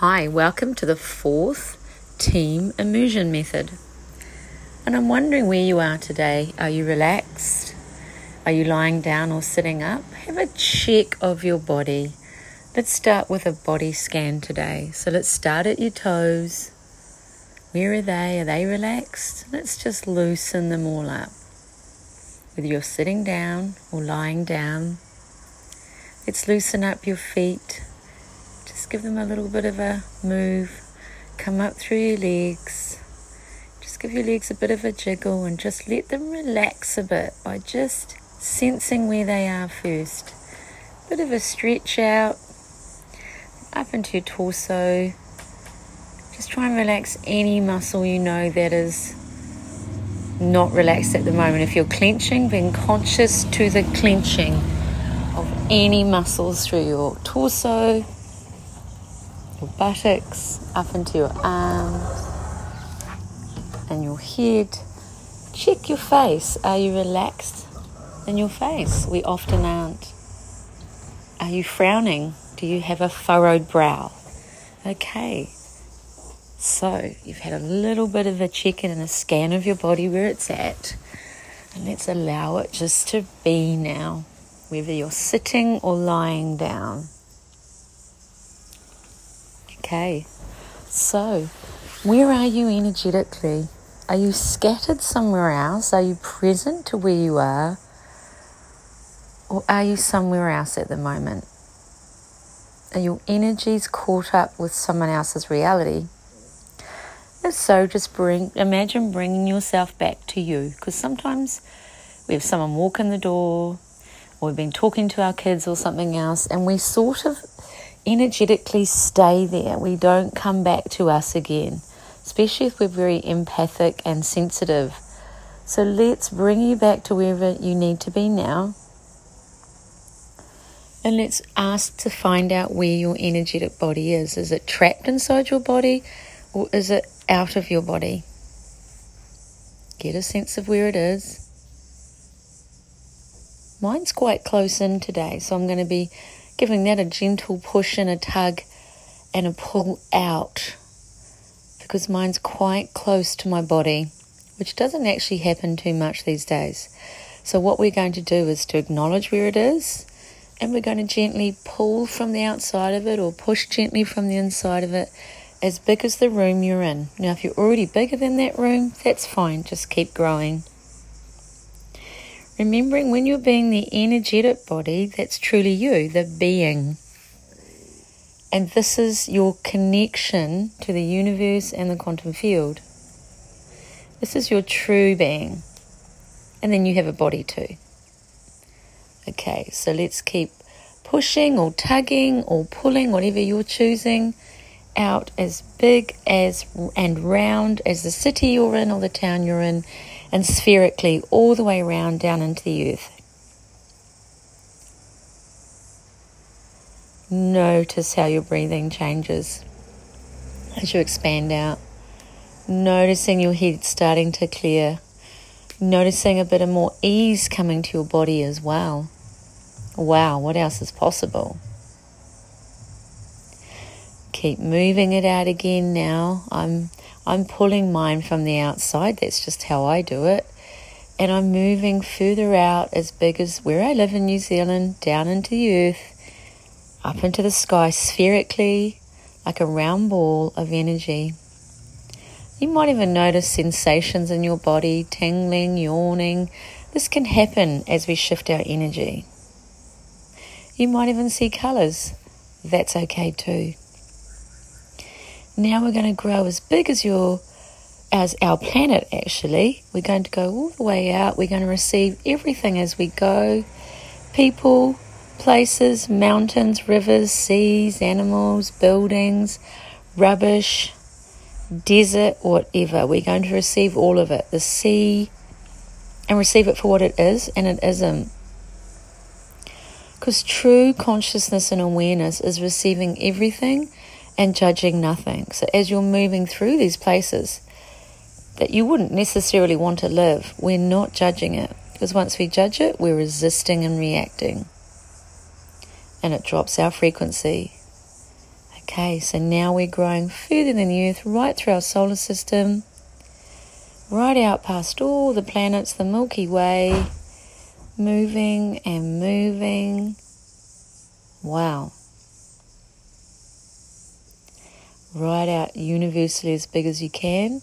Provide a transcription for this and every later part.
Hi, welcome to the fourth team immersion method. And I'm wondering where you are today. Are you relaxed? Are you lying down or sitting up? Have a check of your body. Let's start with a body scan today. So let's start at your toes. Where are they? Are they relaxed? Let's just loosen them all up. Whether you're sitting down or lying down, let's loosen up your feet give them a little bit of a move. Come up through your legs. Just give your legs a bit of a jiggle and just let them relax a bit by just sensing where they are first. Bit of a stretch out up into your torso. Just try and relax any muscle you know that is not relaxed at the moment. If you're clenching, being conscious to the clenching of any muscles through your torso, buttocks, up into your um, arms and your head. Check your face. Are you relaxed in your face? We often aren't. Are you frowning? Do you have a furrowed brow? Okay. So you've had a little bit of a check in and a scan of your body where it's at. And let's allow it just to be now, whether you're sitting or lying down. Okay, so where are you energetically? Are you scattered somewhere else? Are you present to where you are? Or are you somewhere else at the moment? Are your energies caught up with someone else's reality? If so, just bring, imagine bringing yourself back to you. Because sometimes we have someone walk in the door, or we've been talking to our kids or something else, and we sort of energetically stay there. We don't come back to us again, especially if we're very empathic and sensitive. So let's bring you back to wherever you need to be now. And let's ask to find out where your energetic body is. Is it trapped inside your body or is it out of your body? Get a sense of where it is. Mine's quite close in today, so I'm going to be giving that a gentle push and a tug and a pull out because mine's quite close to my body, which doesn't actually happen too much these days. So, what we're going to do is to acknowledge where it is and we're going to gently pull from the outside of it or push gently from the inside of it as big as the room you're in. Now, if you're already bigger than that room, that's fine, just keep growing. Remembering when you're being the energetic body, that's truly you, the being. And this is your connection to the universe and the quantum field. This is your true being. And then you have a body too. Okay, so let's keep pushing or tugging or pulling, whatever you're choosing, out as big as and round as the city you're in or the town you're in and spherically all the way around down into the earth. Notice how your breathing changes as you expand out. Noticing your head starting to clear. Noticing a bit of more ease coming to your body as well. Wow, what else is possible? Keep moving it out again now. I'm I'm pulling mine from the outside. That's just how I do it. And I'm moving further out as big as where I live in New Zealand, down into the earth, up into the sky, spherically, like a round ball of energy. You might even notice sensations in your body, tingling, yawning. This can happen as we shift our energy. You might even see colours. That's okay too. Now we're going to grow as big as your as our planet actually. We're going to go all the way out. We're going to receive everything as we go. People, places, mountains, rivers, seas, animals, buildings, rubbish, desert, whatever. We're going to receive all of it. The sea and receive it for what it is and it isn't. Because true consciousness and awareness is receiving everything and judging nothing. So as you're moving through these places that you wouldn't necessarily want to live, we're not judging it. Because once we judge it, we're resisting and reacting. And it drops our frequency. Okay, so now we're growing further than the Earth, right through our solar system, right out past all the planets, the Milky Way, moving and moving. Wow. Right out universally as big as you can.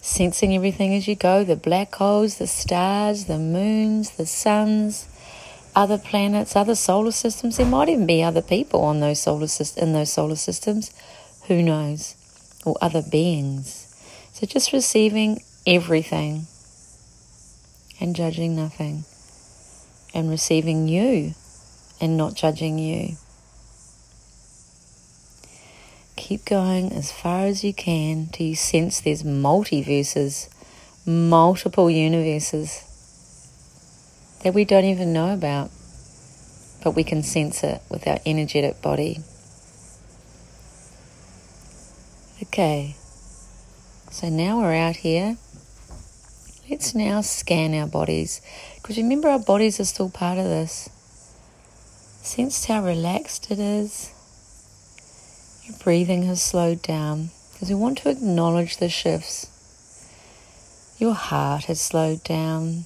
Sensing everything as you go the black holes, the stars, the moons, the suns other planets, other solar systems. There might even be other people on those solar in those solar systems. Who knows? Or other beings. So just receiving everything and judging nothing. And receiving you and not judging you. Keep going as far as you can till you sense there's multiverses, multiple universes that we don't even know about, but we can sense it with our energetic body. Okay, so now we're out here. Let's now scan our bodies because remember, our bodies are still part of this. Sense how relaxed it is. Your breathing has slowed down because we want to acknowledge the shifts. Your heart has slowed down.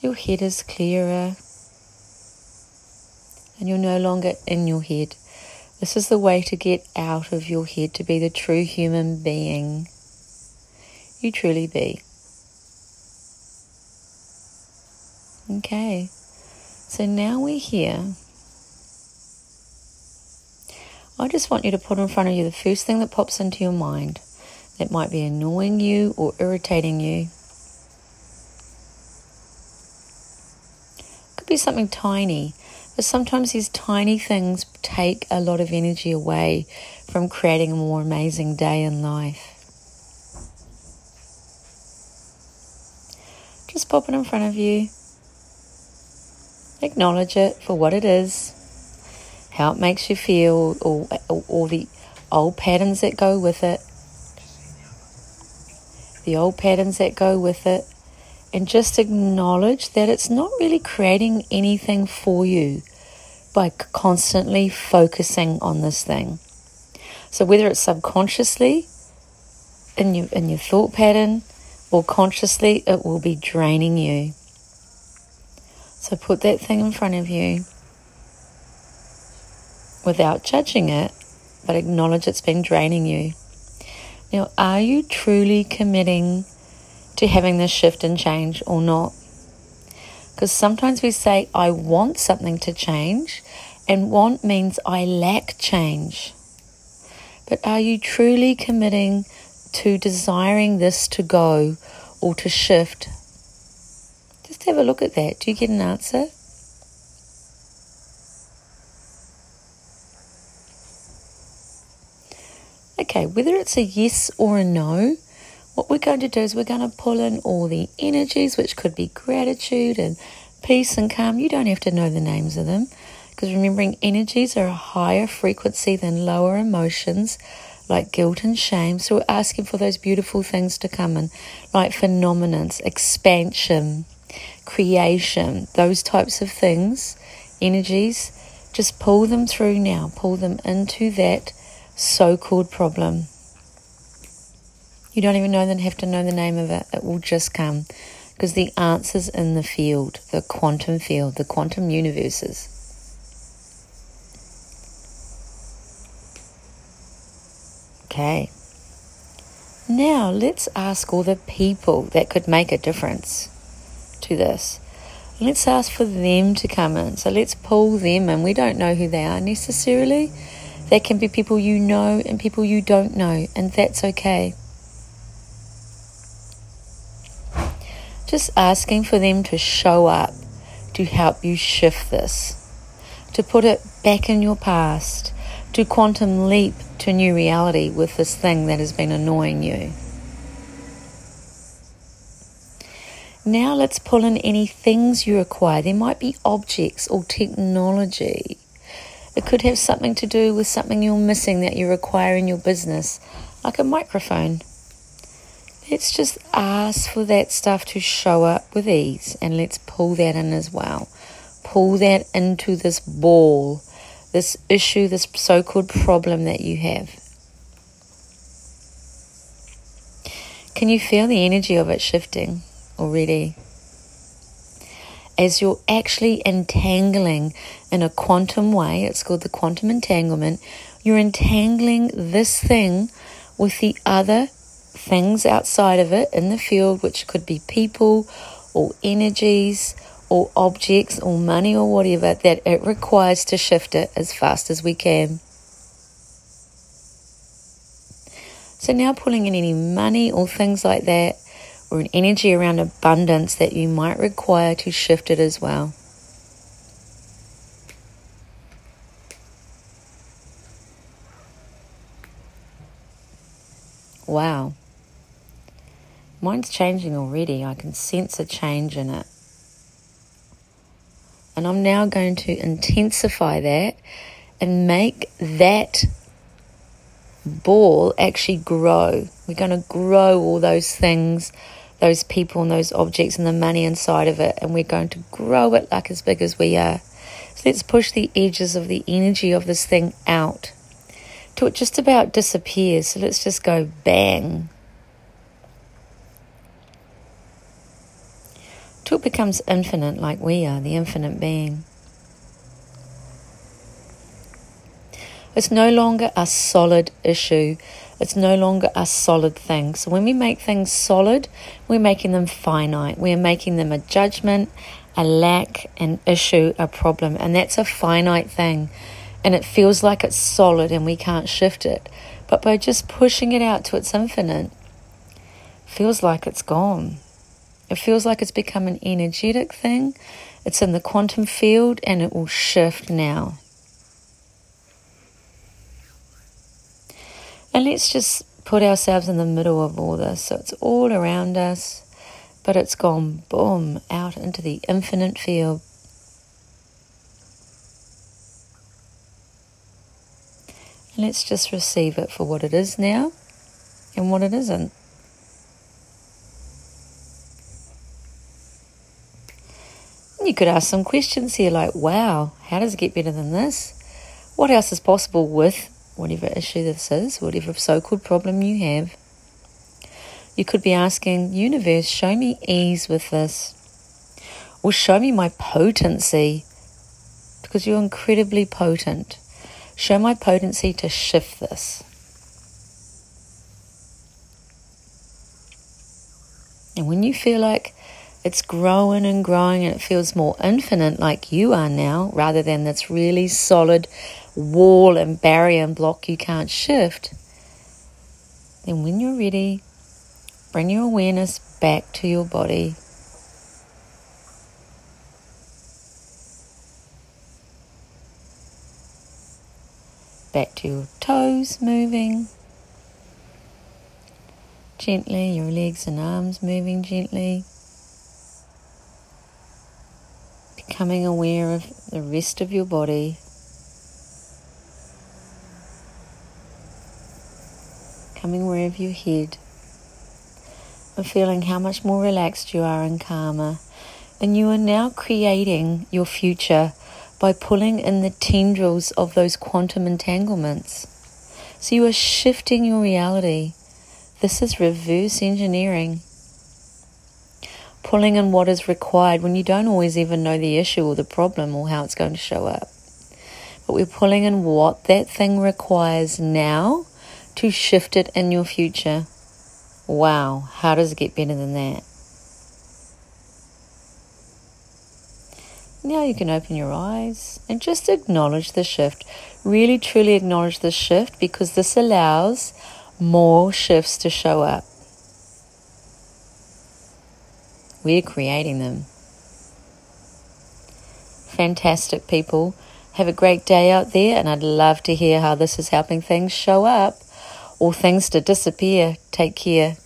Your head is clearer and you're no longer in your head. This is the way to get out of your head, to be the true human being you truly be. Okay, so now we're here. I just want you to put in front of you the first thing that pops into your mind that might be annoying you or irritating you. could be something tiny, but sometimes these tiny things take a lot of energy away from creating a more amazing day in life. Just pop it in front of you. Acknowledge it for what it is, how it makes you feel, or, all, or the old patterns that go with it. The old patterns that go with it and just acknowledge that it's not really creating anything for you by constantly focusing on this thing. So whether it's subconsciously in your in your thought pattern or consciously, it will be draining you. So put that thing in front of you without judging it, but acknowledge it's been draining you. Now, are you truly committing to having this shift and change or not. Because sometimes we say, I want something to change, and want means I lack change. But are you truly committing to desiring this to go or to shift? Just have a look at that. Do you get an answer? Okay, whether it's a yes or a no, what we're going to do is we're going to pull in all the energies, which could be gratitude and peace and calm. You don't have to know the names of them because remembering energies are a higher frequency than lower emotions like guilt and shame. So we're asking for those beautiful things to come in, like phenomenons, expansion, creation, those types of things, energies. Just pull them through now, pull them into that so called problem. You don't even know then have to know the name of it. It will just come because the answer's in the field, the quantum field, the quantum universes. Okay. Now let's ask all the people that could make a difference to this. Let's ask for them to come in. So let's pull them in. We don't know who they are necessarily. They can be people you know and people you don't know, and that's okay. just asking for them to show up to help you shift this, to put it back in your past, to quantum leap to new reality with this thing that has been annoying you. Now let's pull in any things you acquire. There might be objects or technology. It could have something to do with something you're missing that you require in your business, like a microphone let's just ask for that stuff to show up with ease and let's pull that in as well. Pull that into this ball, this issue, this so called problem that you have. Can you feel the energy of it shifting already? As you're actually entangling in a quantum way, it's called the quantum entanglement, you're entangling this thing with the other things outside of it in the field, which could be people or energies or objects or money or whatever, that it requires to shift it as fast as we can. So now pulling in any money or things like that, or an energy around abundance that you might require to shift it as well. Wow. Mine's changing already. I can sense a change in it. And I'm now going to intensify that and make that ball actually grow. We're going to grow all those things, those people and those objects and the money inside of it, and we're going to grow it like as big as we are. So let's push the edges of the energy of this thing out till it just about disappears. So let's just go bang. Till it becomes infinite, like we are, the infinite being. It's no longer a solid issue. It's no longer a solid thing. So when we make things solid, we're making them finite. We're making them a judgment, a lack, an issue, a problem. And that's a finite thing. And it feels like it's solid and we can't shift it. But by just pushing it out to its infinite, feels like it's gone. It feels like it's become an energetic thing. It's in the quantum field and it will shift now. And let's just put ourselves in the middle of all this. So it's all around us, but it's gone boom out into the infinite field. And let's just receive it for what it is now and what it isn't. You could ask some questions here like, wow, how does it get better than this? What else is possible with whatever issue this is, whatever so called problem you have. You could be asking, Universe, show me ease with this. Or show me my potency, because you're incredibly potent. Show my potency to shift this. And when you feel like it's growing and growing and it feels more infinite like you are now, rather than this really solid wall and barrier and block you can't shift, then when you're ready, bring your awareness back to your body. Back to your toes moving gently, your legs and arms moving gently. Becoming aware of the rest of your body. Wherever you head, and feeling how much more relaxed you are and calmer. And you are now creating your future by pulling in the tendrils of those quantum entanglements. So you are shifting your reality. This is reverse engineering. Pulling in what is required when you don't always even know the issue or the problem or how it's going to show up. But we're pulling in what that thing requires now to shift it in your future. Wow, how does it get better than that? Now you can open your eyes and just acknowledge the shift. Really, truly acknowledge the shift because this allows more shifts to show up. We're creating them. Fantastic people. Have a great day out there, and I'd love to hear how this is helping things show up or things to disappear. Take care.